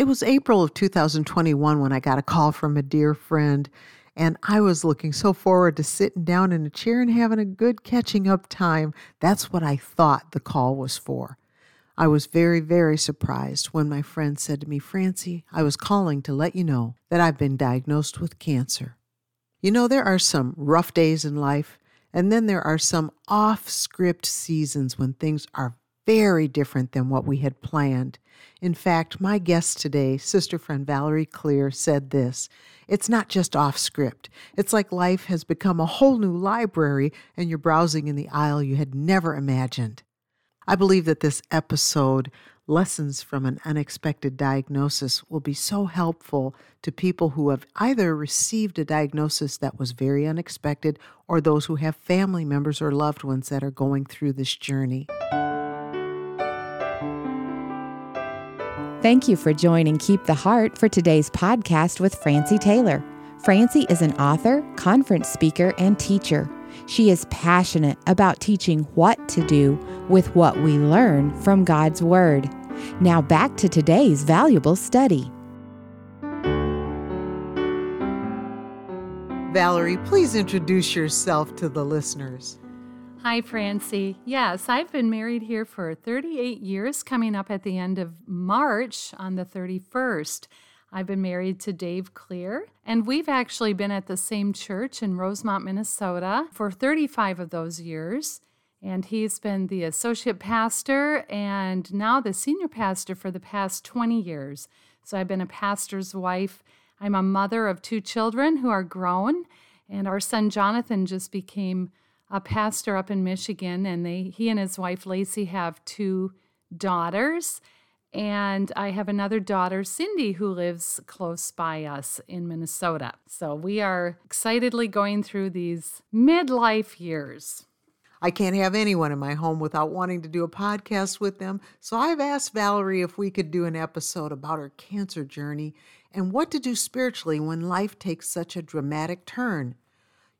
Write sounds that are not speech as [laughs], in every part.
It was April of 2021 when I got a call from a dear friend, and I was looking so forward to sitting down in a chair and having a good catching up time. That's what I thought the call was for. I was very, very surprised when my friend said to me, Francie, I was calling to let you know that I've been diagnosed with cancer. You know, there are some rough days in life, and then there are some off script seasons when things are very different than what we had planned. In fact, my guest today, sister friend Valerie Clear, said this It's not just off script. It's like life has become a whole new library and you're browsing in the aisle you had never imagined. I believe that this episode, Lessons from an Unexpected Diagnosis, will be so helpful to people who have either received a diagnosis that was very unexpected or those who have family members or loved ones that are going through this journey. Thank you for joining Keep the Heart for today's podcast with Francie Taylor. Francie is an author, conference speaker, and teacher. She is passionate about teaching what to do with what we learn from God's Word. Now back to today's valuable study. Valerie, please introduce yourself to the listeners. Hi, Francie. Yes, I've been married here for 38 years, coming up at the end of March on the 31st. I've been married to Dave Clear, and we've actually been at the same church in Rosemount, Minnesota for 35 of those years. And he's been the associate pastor and now the senior pastor for the past 20 years. So I've been a pastor's wife. I'm a mother of two children who are grown, and our son Jonathan just became a pastor up in Michigan, and they he and his wife Lacey have two daughters. And I have another daughter, Cindy, who lives close by us in Minnesota. So we are excitedly going through these midlife years. I can't have anyone in my home without wanting to do a podcast with them. So I've asked Valerie if we could do an episode about her cancer journey and what to do spiritually when life takes such a dramatic turn.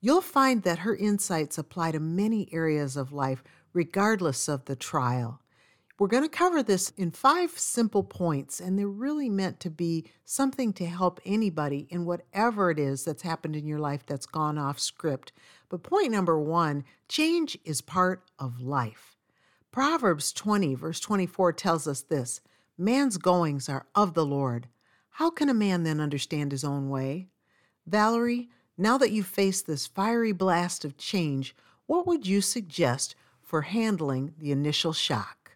You'll find that her insights apply to many areas of life, regardless of the trial. We're going to cover this in five simple points, and they're really meant to be something to help anybody in whatever it is that's happened in your life that's gone off script. But point number one change is part of life. Proverbs 20, verse 24 tells us this Man's goings are of the Lord. How can a man then understand his own way? Valerie, now that you've faced this fiery blast of change, what would you suggest for handling the initial shock?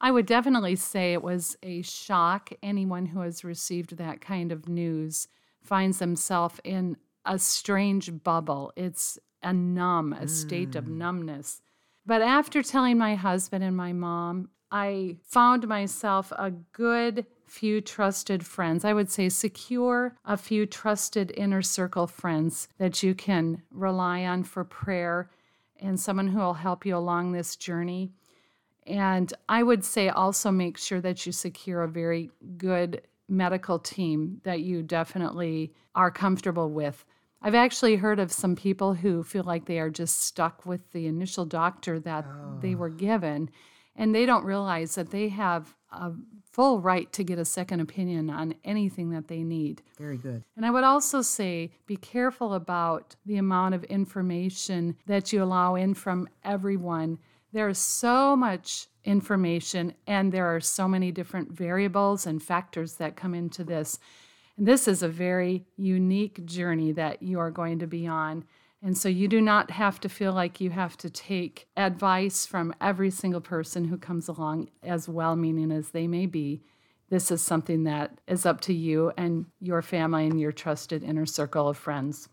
I would definitely say it was a shock. Anyone who has received that kind of news finds themselves in a strange bubble. It's a numb, a mm. state of hmm. numbness. But after telling my husband and my mom, I found myself a good few trusted friends. I would say secure a few trusted inner circle friends that you can rely on for prayer and someone who will help you along this journey. And I would say also make sure that you secure a very good medical team that you definitely are comfortable with. I've actually heard of some people who feel like they are just stuck with the initial doctor that oh. they ah. were given, and they don't realize that they have a full right to get a second opinion on anything that they need. Very good. And I would also say be careful about the amount of information that you allow in from everyone. There is so much information, and there are so many different variables and factors that come into this. And this is a very unique journey that you are going to be on. And so you do not have to feel like you have to take advice from every single person who comes along, as well meaning as they may be. This is something that is up to you and your family and your trusted inner circle of friends.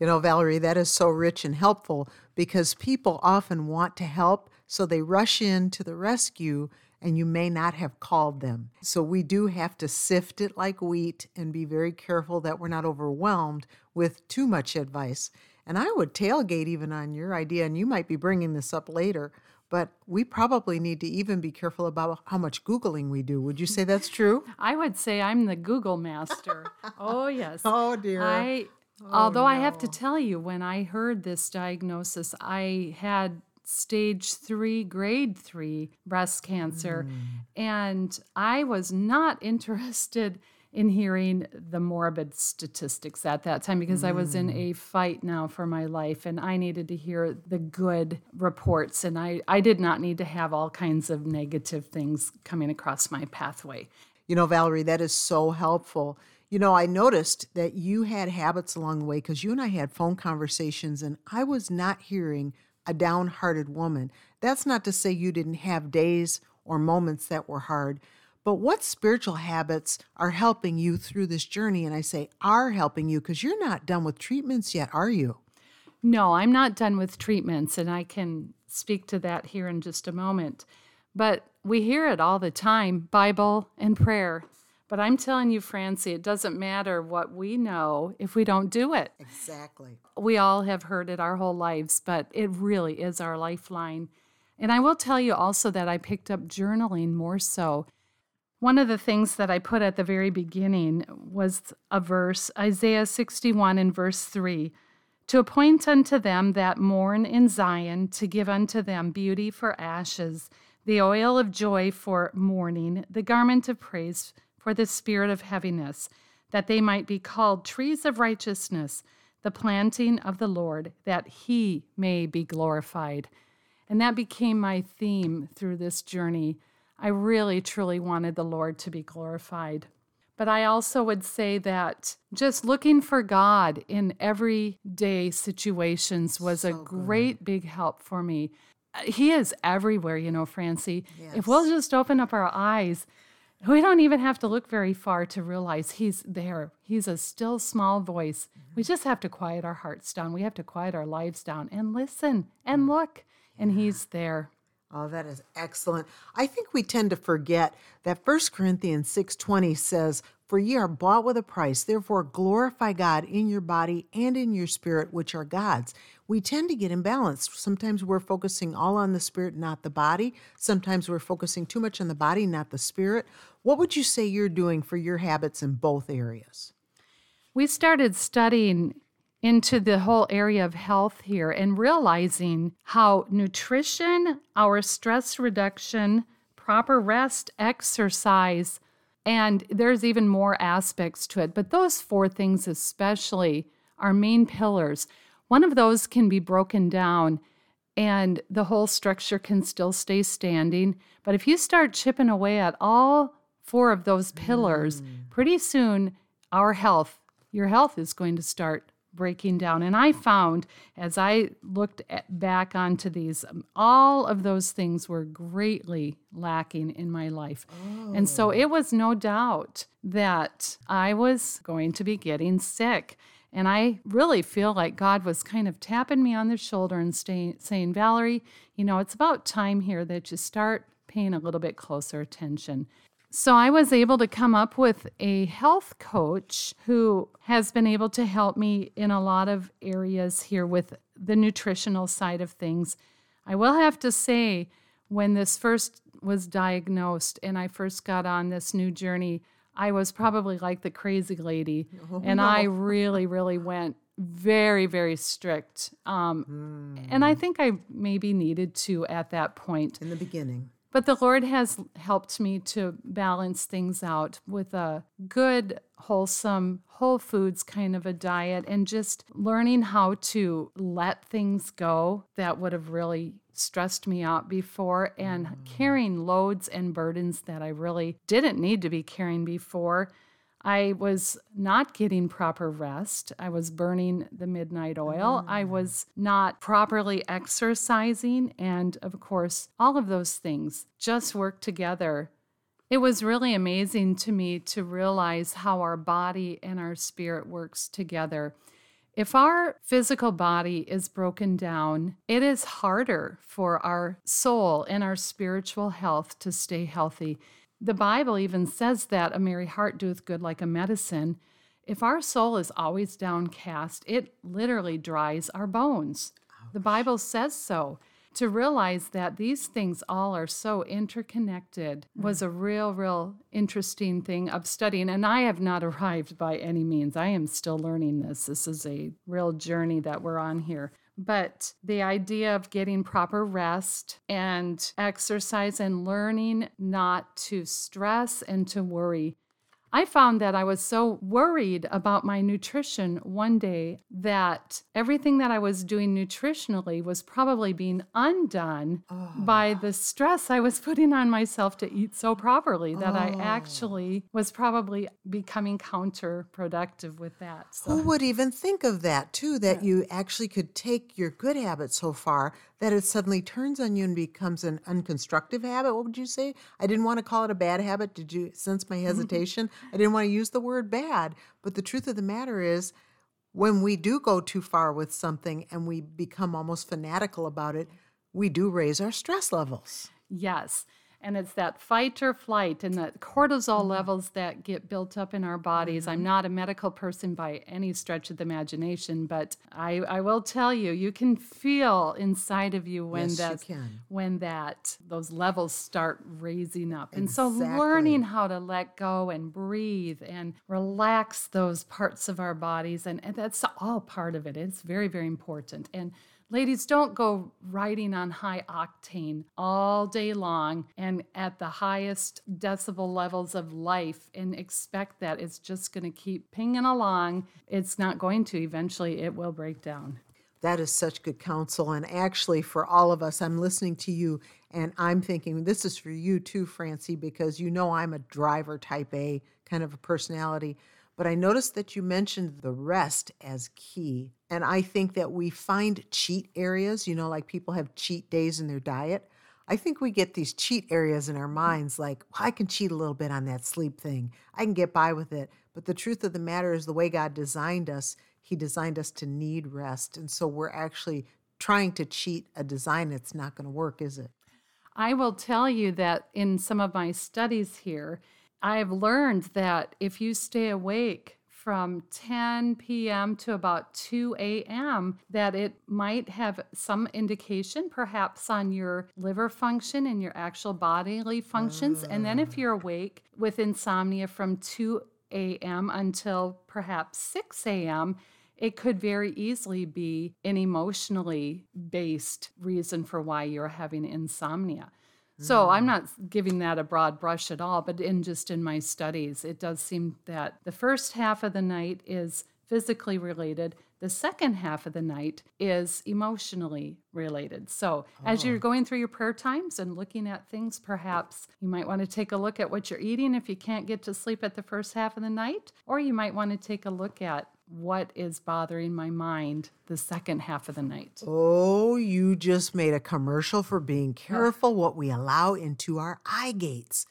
You know, Valerie, that is so rich and helpful because people often want to help, so they rush in to the rescue and you may not have called them. So we do have to sift it like wheat and be very careful that we're not overwhelmed with too much advice. And I would tailgate even on your idea, and you might be bringing this up later, but we probably need to even be careful about how much Googling we do. Would you say that's true? [laughs] I would say I'm the Google master. oh, yes. [laughs] Oh, dear. I, oh, although no. I have to tell you, when I heard this diagnosis, I had stage three, grade three breast cancer. Mm. And I was not [laughs] interested in hearing the morbid statistics at that time because I was in mm. a fight now for my life and I needed to hear the good reports and I, I did not need to have all kinds of negative things coming across my pathway. You know, Valerie, that is so helpful. You know, I noticed that you had habits along the way because you and I had phone conversations, and I was not hearing a downhearted woman. That's not to say you didn't have days or moments that were hard, but what spiritual habits are helping you through this journey? And I say are helping you because you're not done with treatments yet, are you? No, I'm not done with treatments, and I can speak to that here in just a moment. But we hear it all the time Bible and prayer. But I'm telling you, Francie, it doesn't matter what we know if we don't do it. Exactly. We all have heard it our whole lives, but it really is our lifeline. And I will tell you also that I picked up journaling more so. One of the things that I put at the very beginning was a verse, Isaiah 61 and verse 3 to appoint unto them that mourn in Zion, to give unto them beauty for ashes, the oil of joy for mourning, the garment of praise for the spirit of heaviness, that they might be called trees of righteousness, the planting of the Lord, that he may be glorified. And that became my theme through this journey. I really, truly wanted the Lord to be glorified. But I also would say that just looking for God in everyday situations was a great big help for me. He is everywhere, you know, Francie. If we'll just open up our eyes, we don't even have to look very far to realize He's there. He's a still small voice. Mm-hmm. We just have to quiet our hearts down. We have to quiet our lives down and listen and mm. look, and He's there. Oh, that is excellent. I think we tend to forget that 1 Corinthians 6:20 says, "For ye are bought with a price, therefore glorify God in your body and in your spirit, which are God's." We tend to get imbalanced. Sometimes we're focusing all on the spirit, not the body. Sometimes we're focusing too much on the body, not the spirit. What would you say you're doing for your habits in both areas? we started studying into the whole area of health here and realizing how nutrition, our stress reduction, proper rest, exercise, and there's even more aspects to it. But those four things, especially, are main pillars. One of those can be broken down and the whole structure can still stay standing. But if you start chipping away at all four of those pillars, mm. pretty soon our health, your health is going to start breaking down. And I found as I looked at, back onto these, um, all of those things were greatly lacking in my life. And so it was no doubt that I was going to be getting sick. And I really feel like God was kind of tapping me on the shoulder and stay, saying, Valerie, you know, it's about time here that you start paying a little bit closer attention. So I was able to come up with a health coach who has been able to help me in a lot of areas here with the nutritional side of things. I will have to say, when this first was diagnosed and I first got on this new journey, I was probably like the crazy lady. and I [laughs] really, really went very, very strict. Um, And I think I maybe needed to at that point. In the beginning. But the Lord has helped me to balance things out with a good, wholesome, whole foods kind of a diet and just learning how to let things go that would have really stressed me out before and mm. carrying loads and burdens that I really didn't need to be carrying before. I was not getting proper rest. I was burning the midnight oil. I mm. was not properly exercising. And of course, all of those things just work together. It was really amazing to me to realize how our body and our spirit works together. If our physical body is broken down, it is harder for our soul and our spiritual health to stay healthy. The Bible even says that a merry heart doeth good like a medicine. If our soul is always downcast, it literally dries our bones. The Bible says so. To realize that these things all are so interconnected was a mm. real, real interesting thing of studying. And I have not [laughs] arrived by any means. I am still learning this. This is a real journey that we're on here. But the idea of getting proper rest and exercise and learning not to stress and to worry I found that I was so worried about my nutrition one day that everything that I was doing nutritionally was probably being undone oh. by ah. the stress I was [laughs] putting on myself to eat so properly that oh. I actually was probably becoming counterproductive with that. So. Who would even think of that, too? That yeah. you actually could take your good habits so far that it suddenly turns on you and becomes an unconstructive habit. What would you say? I didn't want to call it a bad habit. Did you sense my mm-hmm. hesitation? I didn't want to use the word bad. But the truth of the matter is, when we do go too far with something and we become almost fanatical about it, we do raise our stress levels. Yes and it's that fight or flight and the cortisol mm-hmm. levels that get built up in our bodies. Mm-hmm. I'm not a medical person by any stretch of the imagination, but I, I will tell you, you can feel inside of you when yes, that you when that those levels start raising up. Exactly. And so learning how to let go and breathe and relax those parts of our bodies and, and that's all part of it. It's very, very important. And Ladies, don't go riding on high octane all day long and at the highest decibel levels of life and expect that it's just going to keep pinging along. It's not going to. Eventually, it will break down. That is such good counsel. And actually, for all of us, I'm listening to you and I'm thinking this is for you too, Francie, because you know I'm a driver type A kind of a personality. But I noticed that you mentioned the rest as key. And I think that we find cheat areas, you know, like people have cheat days in their diet. I think we get these cheat areas in our mm. minds like, well, I can cheat a little bit on that sleep thing. I can get by with it. But the truth of the matter is, the way God designed us, He designed us to need rest. And so we're actually trying to cheat a design that's not going to work, is it? I will tell you that in some of my studies here, I've learned that if you stay awake from 10 p.m. to about 2 a.m., that it might have some indication perhaps on your liver function and your actual bodily functions. And then if mm. you're awake with insomnia from 2 a.m. until perhaps 6 a.m., it could very easily be an emotionally based reason for why you're having insomnia. So I'm mm. not giving that a broad brush at all, but in just in my studies, it does seem that the first half of the night is physically related. The second half of the night is emotionally related. So, oh. as you're oh. going through your prayer times and looking at things, perhaps you might want to take a look at what you're eating if you can't get to sleep at the first half of the night, or you might want to take a look at what is bothering my mind the second half of the night. Oh, you just made a commercial for being careful what we allow into our eye gates.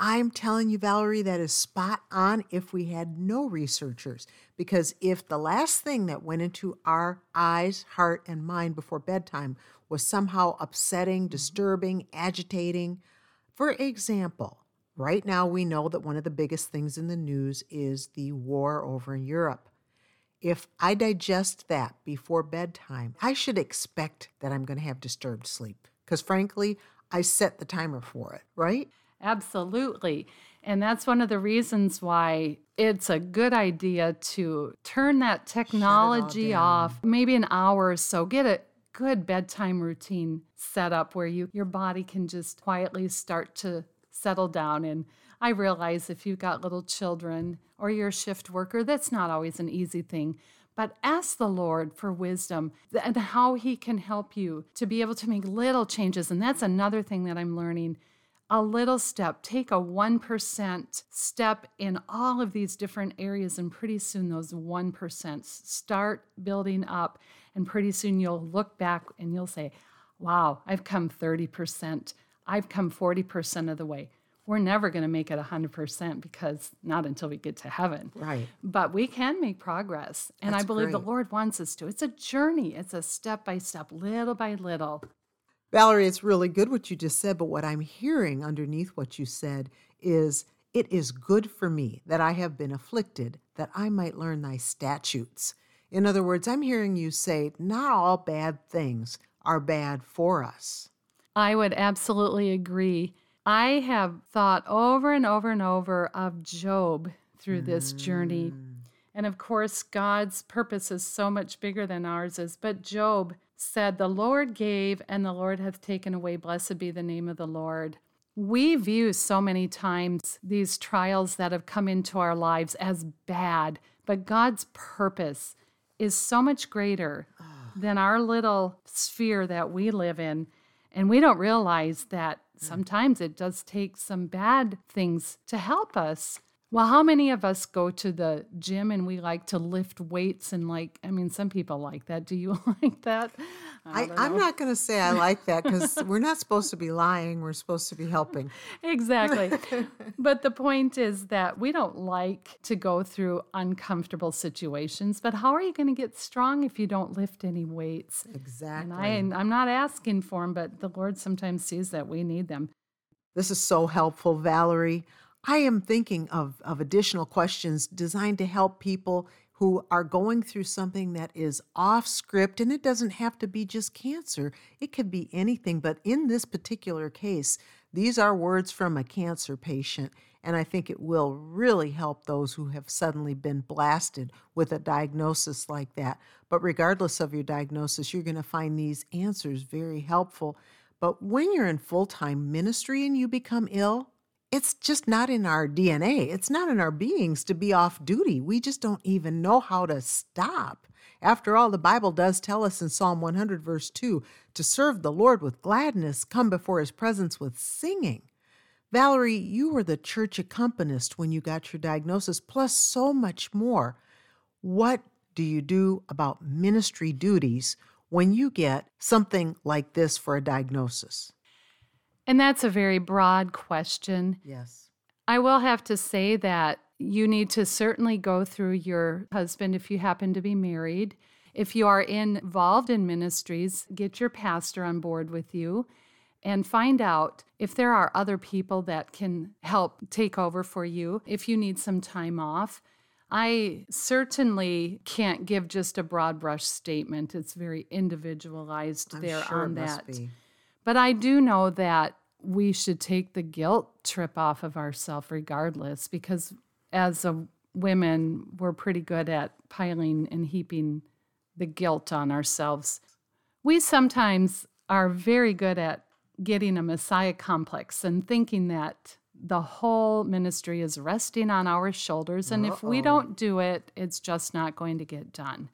I'm telling you, Valerie, that is spot on if we had no researchers. Because if the last thing that went into our eyes, heart, and mind before bedtime was somehow upsetting, mm-hmm. disturbing, agitating, for example, right now we know that one of the biggest things in the news is the war over in Europe if I digest that before bedtime, I should expect that I'm going to have disturbed sleep because, frankly, I set the timer for it, right? Absolutely. And that's one of the reasons why it's a good idea to turn that technology off maybe an hour or so. Get a good bedtime routine set up where you your body can just quietly start to settle down and I realize if you've got little children or you're a shift worker, that's not always an easy thing. But ask the Lord for wisdom and how He can help you to be able to make little changes. And that's another thing that I'm learning. A little step, take a 1% step in all of these different areas, and pretty soon those 1% start building up. And pretty soon you'll look back and you'll say, Wow, I've come 30%. I've come 40% of the way we're never going to make it 100% because not until we get to heaven. Right. But we can make progress. And That's I believe great. the Lord wants us to. It's a journey, it's a step by step, little by little. Valerie, it's really good what you just said, but what I'm hearing underneath what you said is it is good for me that I have been afflicted, that I might learn thy statutes. In other words, I'm hearing you say, not all bad things are bad for us. I would absolutely agree. I have thought over and over and over of Job through this journey. Mm. And of course, God's purpose is so much bigger than ours is. But Job said, The Lord gave, and the Lord hath taken away. Blessed be the name of the Lord. We view so many times these trials that have come into our lives as bad, but God's purpose is so much greater than our little sphere that we live in. And we don't realize that mm. sometimes it does take some bad things to help us. Well, how many of us go to the gym and we like to lift weights and like, I mean, some people like that. Do you [laughs] like that? I, am not going to say I like that because [laughs] we're not supposed to be lying. We're supposed to be helping. exactly. [laughs] but the point is that we don't like to go through uncomfortable situations. But how are you going to get strong if you don't lift any weights? Exactly. And I, I'm not asking for them, but the Lord sometimes sees that we need them. This is so helpful, Valerie. I am thinking of, of additional questions designed to help people who are going through something that is off script, and it doesn't have to be just cancer, it could be anything. But in this particular case, these are words from a cancer patient, and I think it will really help those who have suddenly been blasted with a diagnosis like that. But regardless of your diagnosis, you're going to find these answers very helpful. But when you're in full time ministry and you become ill, it's just not in our DNA. It's not in our beings to be off duty. We just don't even know how to stop. After all, the Bible does tell us in Psalm 100, verse 2, to serve the Lord with gladness, come before his presence with singing. Valerie, you were the church accompanist when you got your diagnosis, plus so much more. What do you do about ministry duties when you get something like this for a diagnosis? And that's a very broad question. Yes. I will have to say that you need to certainly go through your husband if you happen to be married. If you are involved in ministries, get your pastor on board with you and find out if there are other people that can help take over for you if you need some time off. I certainly can't give just a broad brush statement. It's very individualized I'm there sure on that. be. But I do know that we should take the guilt trip off of ourselves regardless because as a women we're pretty good at piling and heaping the guilt on ourselves. We sometimes are very good at getting a messiah complex and thinking that the whole ministry is resting on our shoulders and if we don't do it it's just not going to get done.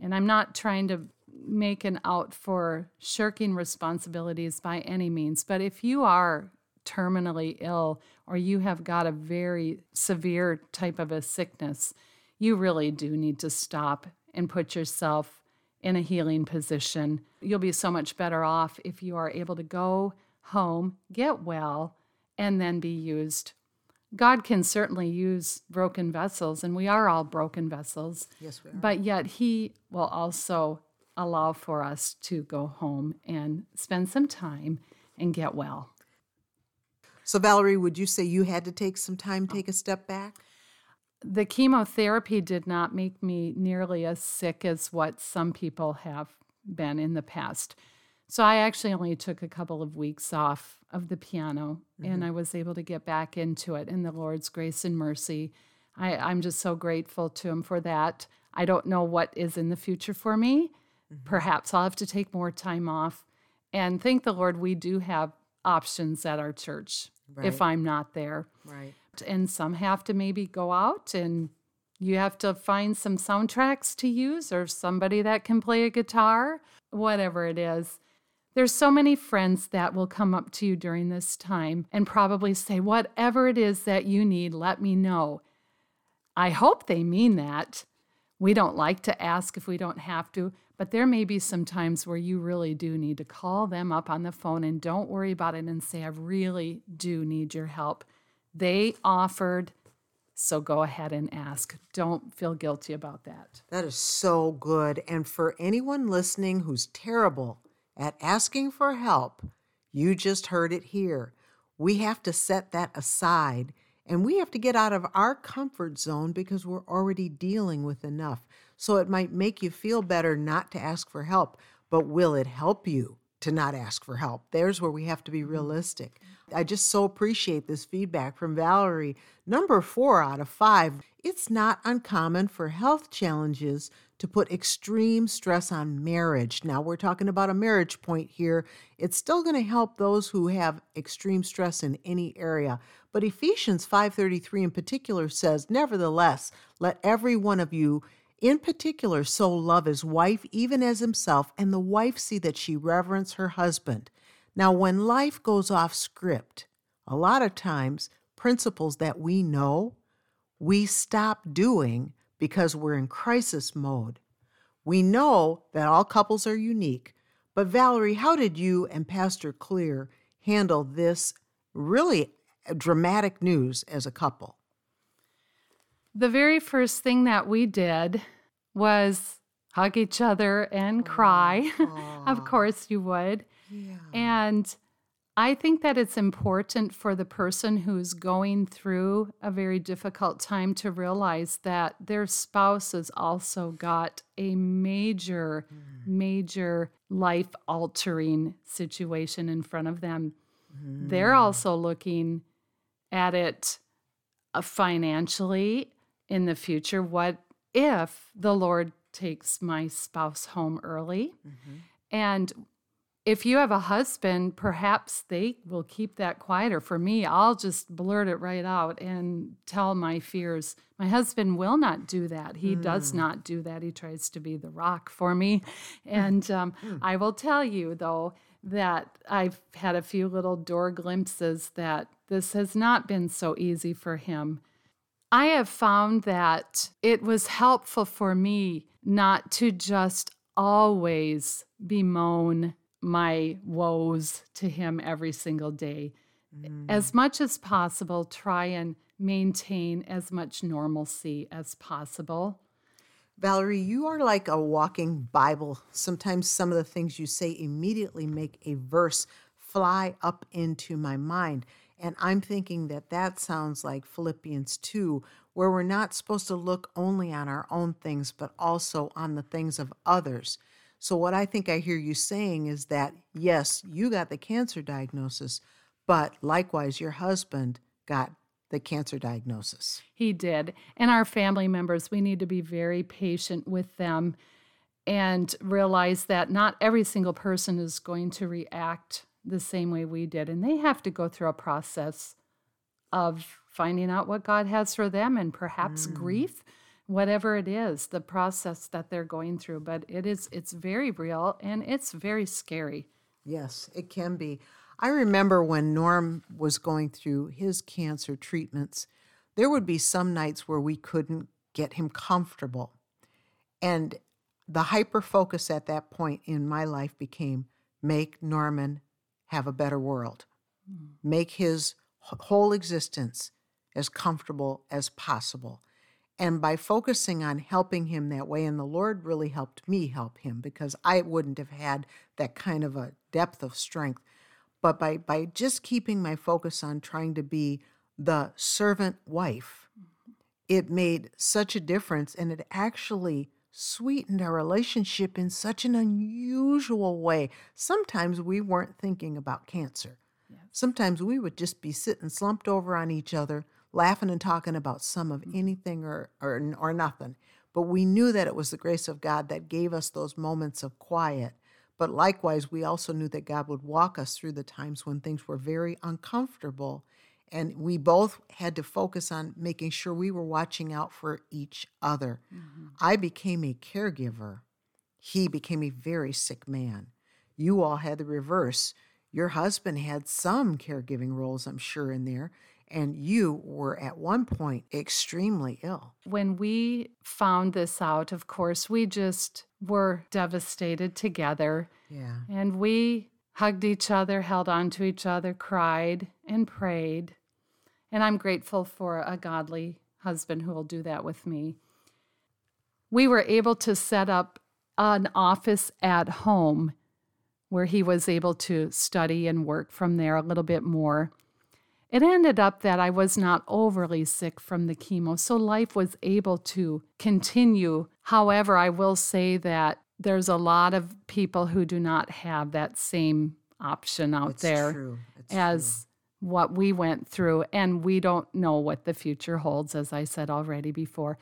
And I'm not trying to make an out for shirking responsibilities by any means, but if you are terminally ill or you have got a very severe type of a sickness, you really do need to stop and put yourself in a healing position. You'll be so much better off if you are able to go home, get well, and then be used. God can certainly use broken vessels, and we are all broken vessels. Yes, we are. But yet, He will also allow for us to go home and spend some time and get well. So, Valerie, would you say you had to take some time, take a step back? The chemotherapy did not make me nearly as sick as what some people have been in the past. So, I actually only took a couple of weeks off of the piano and mm-hmm. I was able to get back into it in the Lord's grace and mercy. I, I'm just so grateful to Him for that. I don't know what is in the future for me. Mm-hmm. Perhaps I'll have to take more time off. And thank the Lord, we do have options at our church if I'm not there. Right. And some have to maybe go out and you have to find some soundtracks to use or somebody that can play a guitar, whatever it is. There's so many friends that will come up to you during this time and probably say, Whatever it is that you need, let me know. I hope they mean that. We don't like to ask if we don't have to, but there may be some times where you really do need to call them up on the phone and don't worry about it and say, I really do need your help. They offered, so go ahead and ask. Don't feel guilty about that. That is so good. And for anyone listening who's terrible at asking for help, you just heard it here. We have to set that aside and we have to get out of our comfort zone because we're already dealing with enough. So it might make you feel better not to ask for help, but will it help you to not ask for help. There's where we have to be mm-hmm. realistic. I just so appreciate this feedback from Valerie. Number four out of five, it's not uncommon for health challenges to put extreme stress on marriage. Now, we're talking about a marriage point here. It's still going to help those who have extreme stress in any area. But Ephesians 5:33 in particular says, "Nevertheless, let every one of you in particular so love his wife even as himself, and the wife see that she reverence her husband." Now, when life goes off script, a lot of times principles that we know, we stop doing because we're in crisis mode. We know that all couples are unique, but Valerie, how did you and Pastor Clear handle this really dramatic news as a couple? The very first thing that we did was hug each other and cry. [laughs] of course, you would. Yeah. And I think that it's important for the person who's going through a very difficult time to realize that their spouse has also got a major, major life altering situation in front of them. They're also looking at it uh, financially in the future. What if the Lord takes my spouse home early? Mm-hmm. And if you have a husband, perhaps they will keep that quieter. For me, I'll just blurt it right out and tell my fears. My husband will not do that. He does mm. not do that. He tries to be the rock for me. [laughs] And um, hmm. I will tell you, though, that I've had a few little door glimpses that this has not been so easy for him. I have found that it was helpful for me not to just always bemoan my woes to him every single day. Mm. As much as possible, try and maintain as much normalcy as possible. Valerie, you are like a walking Bible. Sometimes some of the things you say immediately make a verse fly up into my mind. And I'm thinking that that sounds like Philippians 2, where we're not supposed to look only on our own things, but also on the things of others. So, what I think I hear you saying is that, yes, you got the cancer diagnosis, but likewise, your husband got the cancer diagnosis. He did. And our family members, we need to be very patient with them and realize that not every single person is going to react the same way we did. And they have to go through a process of finding out what God has for them and perhaps mm. grief, whatever it is, the process that they're going through. But it is it's very real and it's very scary. Yes, it can be. I remember when Norm was going through his cancer treatments, there would be some nights where we couldn't get him comfortable. And the hyper focus at that point in my life became make Norman have a better world, hmm. make his whole existence as comfortable as possible. And by focusing on helping him that way, and the Lord really helped me help him because I wouldn't have had that kind of a depth of strength. But by, by just keeping my focus on trying to be the servant wife, mm-hmm. it made such a difference and it actually sweetened our relationship in such an unusual way. Sometimes we weren't thinking about cancer. Sometimes we would just be sitting slumped over on each other, laughing and talking about some of mm-hmm. anything or, or, or nothing. But we knew that it was the grace of God that gave us those moments of quiet. But likewise, we also knew that God would walk us through the times when things were very uncomfortable. And we both had to focus on making sure we were watching out for each other. Mm-hmm. I became a caregiver. He became a very sick man. You all had the reverse. Your husband had some caregiving roles, I'm sure, in there, and you were at one point extremely ill. When we found this out, of course, we just were devastated together. Yeah. And we hugged each other, held on to each other, cried, and prayed. And I'm grateful for a godly husband who will do that with me. We were able to set up an office at home where he was able to study and work from there a little bit more. It ended up that I was not overly sick from the chemo, so life was able to continue. However, I will say that there's a lot of people who do not have that same option out It's there true. As what we went through. And we don't know what the future holds, as I said already before.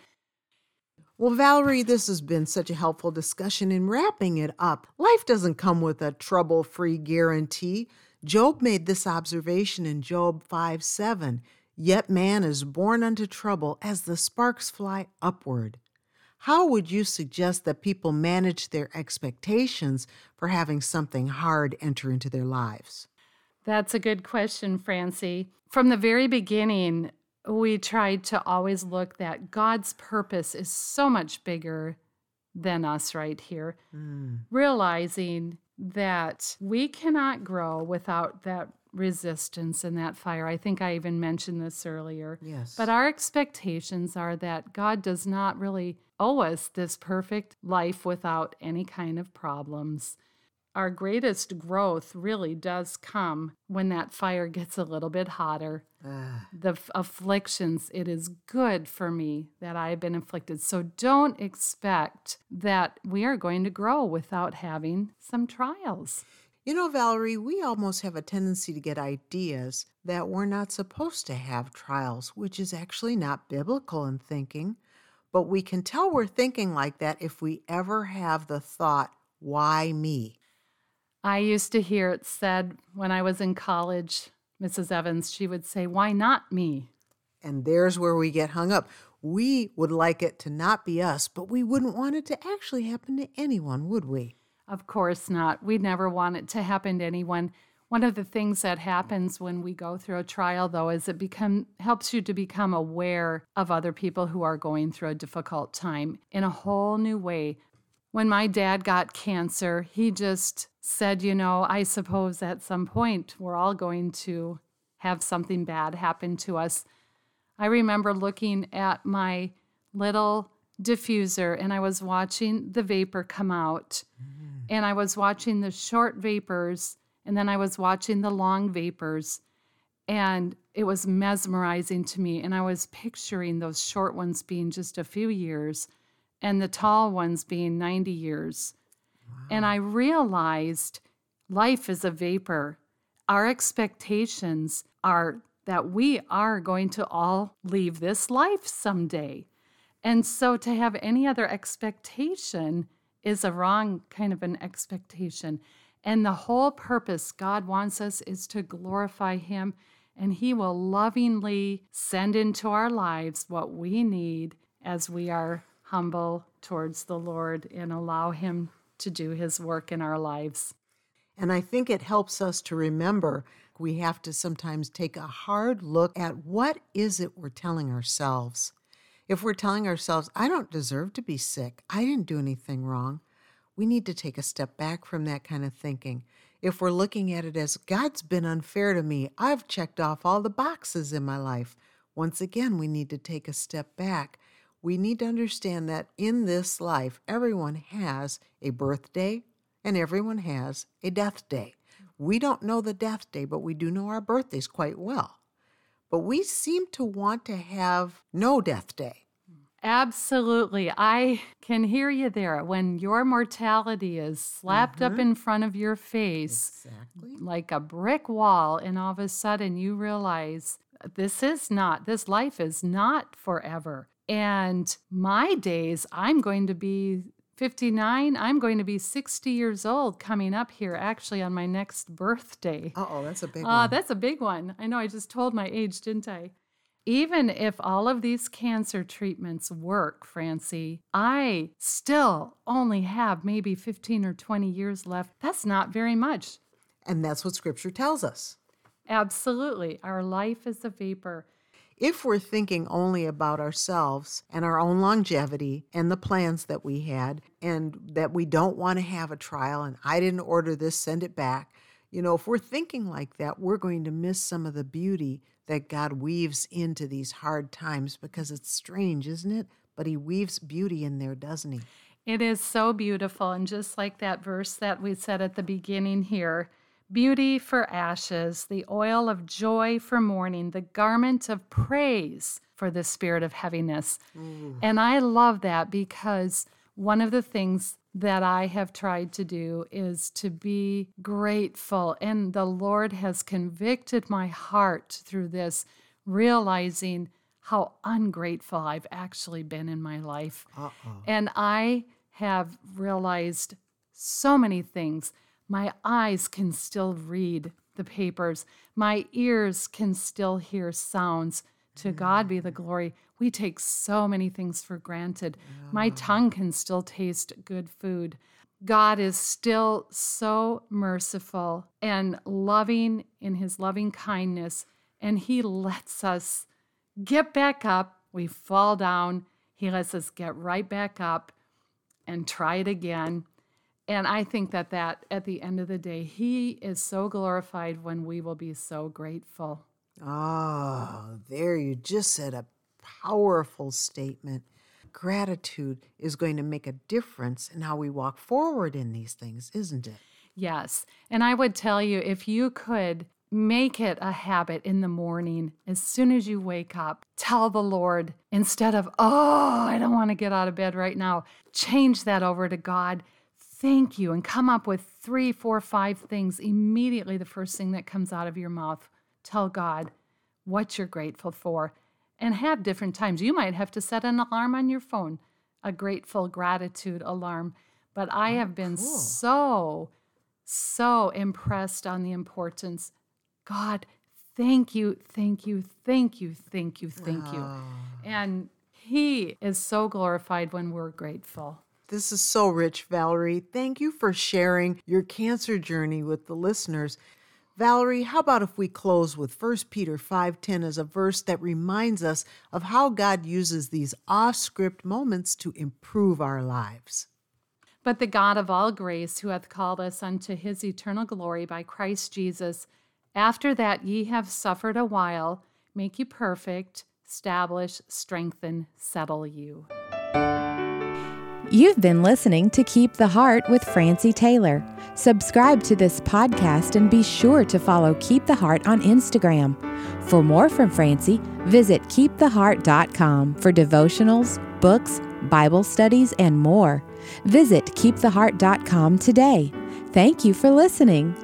Well, Valerie, this has been such a helpful discussion. In wrapping it up, life doesn't come with a trouble free guarantee. Job made this observation in Job 5 7. Yet man is born unto trouble as the sparks fly upward. How would you suggest that people manage their expectations for having something hard enter into their lives? That's a good question, Francie. From the very beginning, we tried to always look that God's purpose is so much bigger than us right here, mm. realizing that we cannot grow without that resistance and that fire. I think I even mentioned this earlier. Yes. But our expectations are that God does not really owe us this perfect life without any kind of problems. Our greatest growth really does come when that fire gets a little bit hotter. Ah, The f- afflictions, it is good for me that I have been afflicted. So don't expect that we are going to grow without having some trials. You know, Valerie, we almost have a tendency to get ideas that we're not supposed to have trials, which is actually not biblical in thinking. But we can tell we're thinking like that if we ever have the thought, why me? I used to hear it said when I was in college, Mrs. Evans, she would say, Why not me? And there's where we get hung up. We would like it to not be us, but we wouldn't want it to actually happen to anyone, would we? Of course not. We'd never want it to happen to anyone. One of the things that happens when we go through a trial though is it become helps you to become aware of other people who are going through a difficult time in a whole new way. When my dad got cancer, he just said, you know, I suppose at some point we're all going to have something bad happen to us. I remember looking at my little diffuser and I was watching the vapor come out. Mm. And I was watching the short vapors and then I was watching the long vapors. And it was mesmerizing to me. And I was picturing those short ones being just a few years and the tall ones being 90 years. And I realized life is a vapor. Our expectations are that we are going to all leave this life someday. And so to have any other expectation is a wrong kind of an expectation. And the whole purpose God wants us is to glorify Him, and He will lovingly send into our lives what we need as we are humble towards the Lord and allow Him to do His work in our lives. And I think it helps us to remember we have to sometimes take a hard look at what is it we're telling ourselves. If we're telling ourselves, I don't deserve to be sick, I didn't do anything wrong, we need to take a step back from that kind of thinking. If we're looking at it as God's been unfair to me, I've checked off all the boxes in my life. Once again, we need to take a step back. We need to understand that in this life, everyone has a birthday and everyone has a death day. We don't know the death day, but we do know our birthdays quite well. But we seem to want to have no death day. Absolutely. I can hear you there. When your mortality is slapped up in front of your face Exactly. like a brick wall, and all of a sudden you realize this is not, this life is not forever. And my days, I'm going to be 59, I'm going to be 60 years old coming up here, actually, on my next birthday. Uh oh, that's a big Ah, one. that's a big one. I know I just told my age, didn't I? Even if all of these cancer treatments work, Francie, I still only have maybe 15 or 20 years left. That's not very much. And that's what scripture tells us. Absolutely. Our life is a vapor. If we're thinking only about ourselves and our own longevity and the plans that we had, and that we don't want to have a trial, and I didn't order this, send it back, you know, if we're thinking like that, we're going to miss some of the beauty that God weaves into these hard times because it's strange, isn't it? But He weaves beauty in there, doesn't He? It is so beautiful. And just like that verse that we said at the beginning here beauty for ashes, the oil of joy for mourning, the garment of praise for the spirit of heaviness. Mm. And I love that because one of the things that I have tried to do is to be grateful. And the Lord has convicted my heart through this, realizing how ungrateful I've actually been in my life. Uh-uh. And I have realized so many things. My eyes can still read the papers, my ears can still hear sounds. To God be the glory. We take so many things for granted. Yeah. My tongue can still taste good food. God is still so merciful and loving in his loving kindness, and he lets us get back up. We fall down. He lets us get right back up and try it again. And I think that that at the end of the day, he is so glorified when we will be so grateful. Ah, oh, there you just said a powerful statement. Gratitude is going to make a difference in how we walk forward in these things, isn't it? Yes. And I would tell you if you could make it a habit in the morning, as soon as you wake up, tell the Lord instead of, oh, I don't want to get out of bed right now, change that over to God. Thank you, and come up with three, four, five things immediately, the first thing that comes out of your mouth. Tell God what you're grateful for and have different times. You might have to set an alarm on your phone, a grateful gratitude alarm. But I oh, have been cool. so, so impressed on the importance. God, thank you, thank you, thank you, thank you, thank you. And He is so glorified when we're grateful. This is so rich, Valerie. Thank you for sharing your cancer journey with the listeners. Valerie, how about if we close with 1 Peter 5:10 as a verse that reminds us of how God uses these off-script moments to improve our lives. But the God of all grace, who hath called us unto his eternal glory by Christ Jesus, after that ye have suffered a while, make you perfect, establish, strengthen, settle you. You've been listening to Keep the Heart with Francie Taylor. Subscribe to this podcast and be sure to follow Keep the Heart on Instagram. For more from Francie, visit keeptheheart.com for devotionals, books, Bible studies, and more. Visit keeptheheart.com today. Thank you for listening.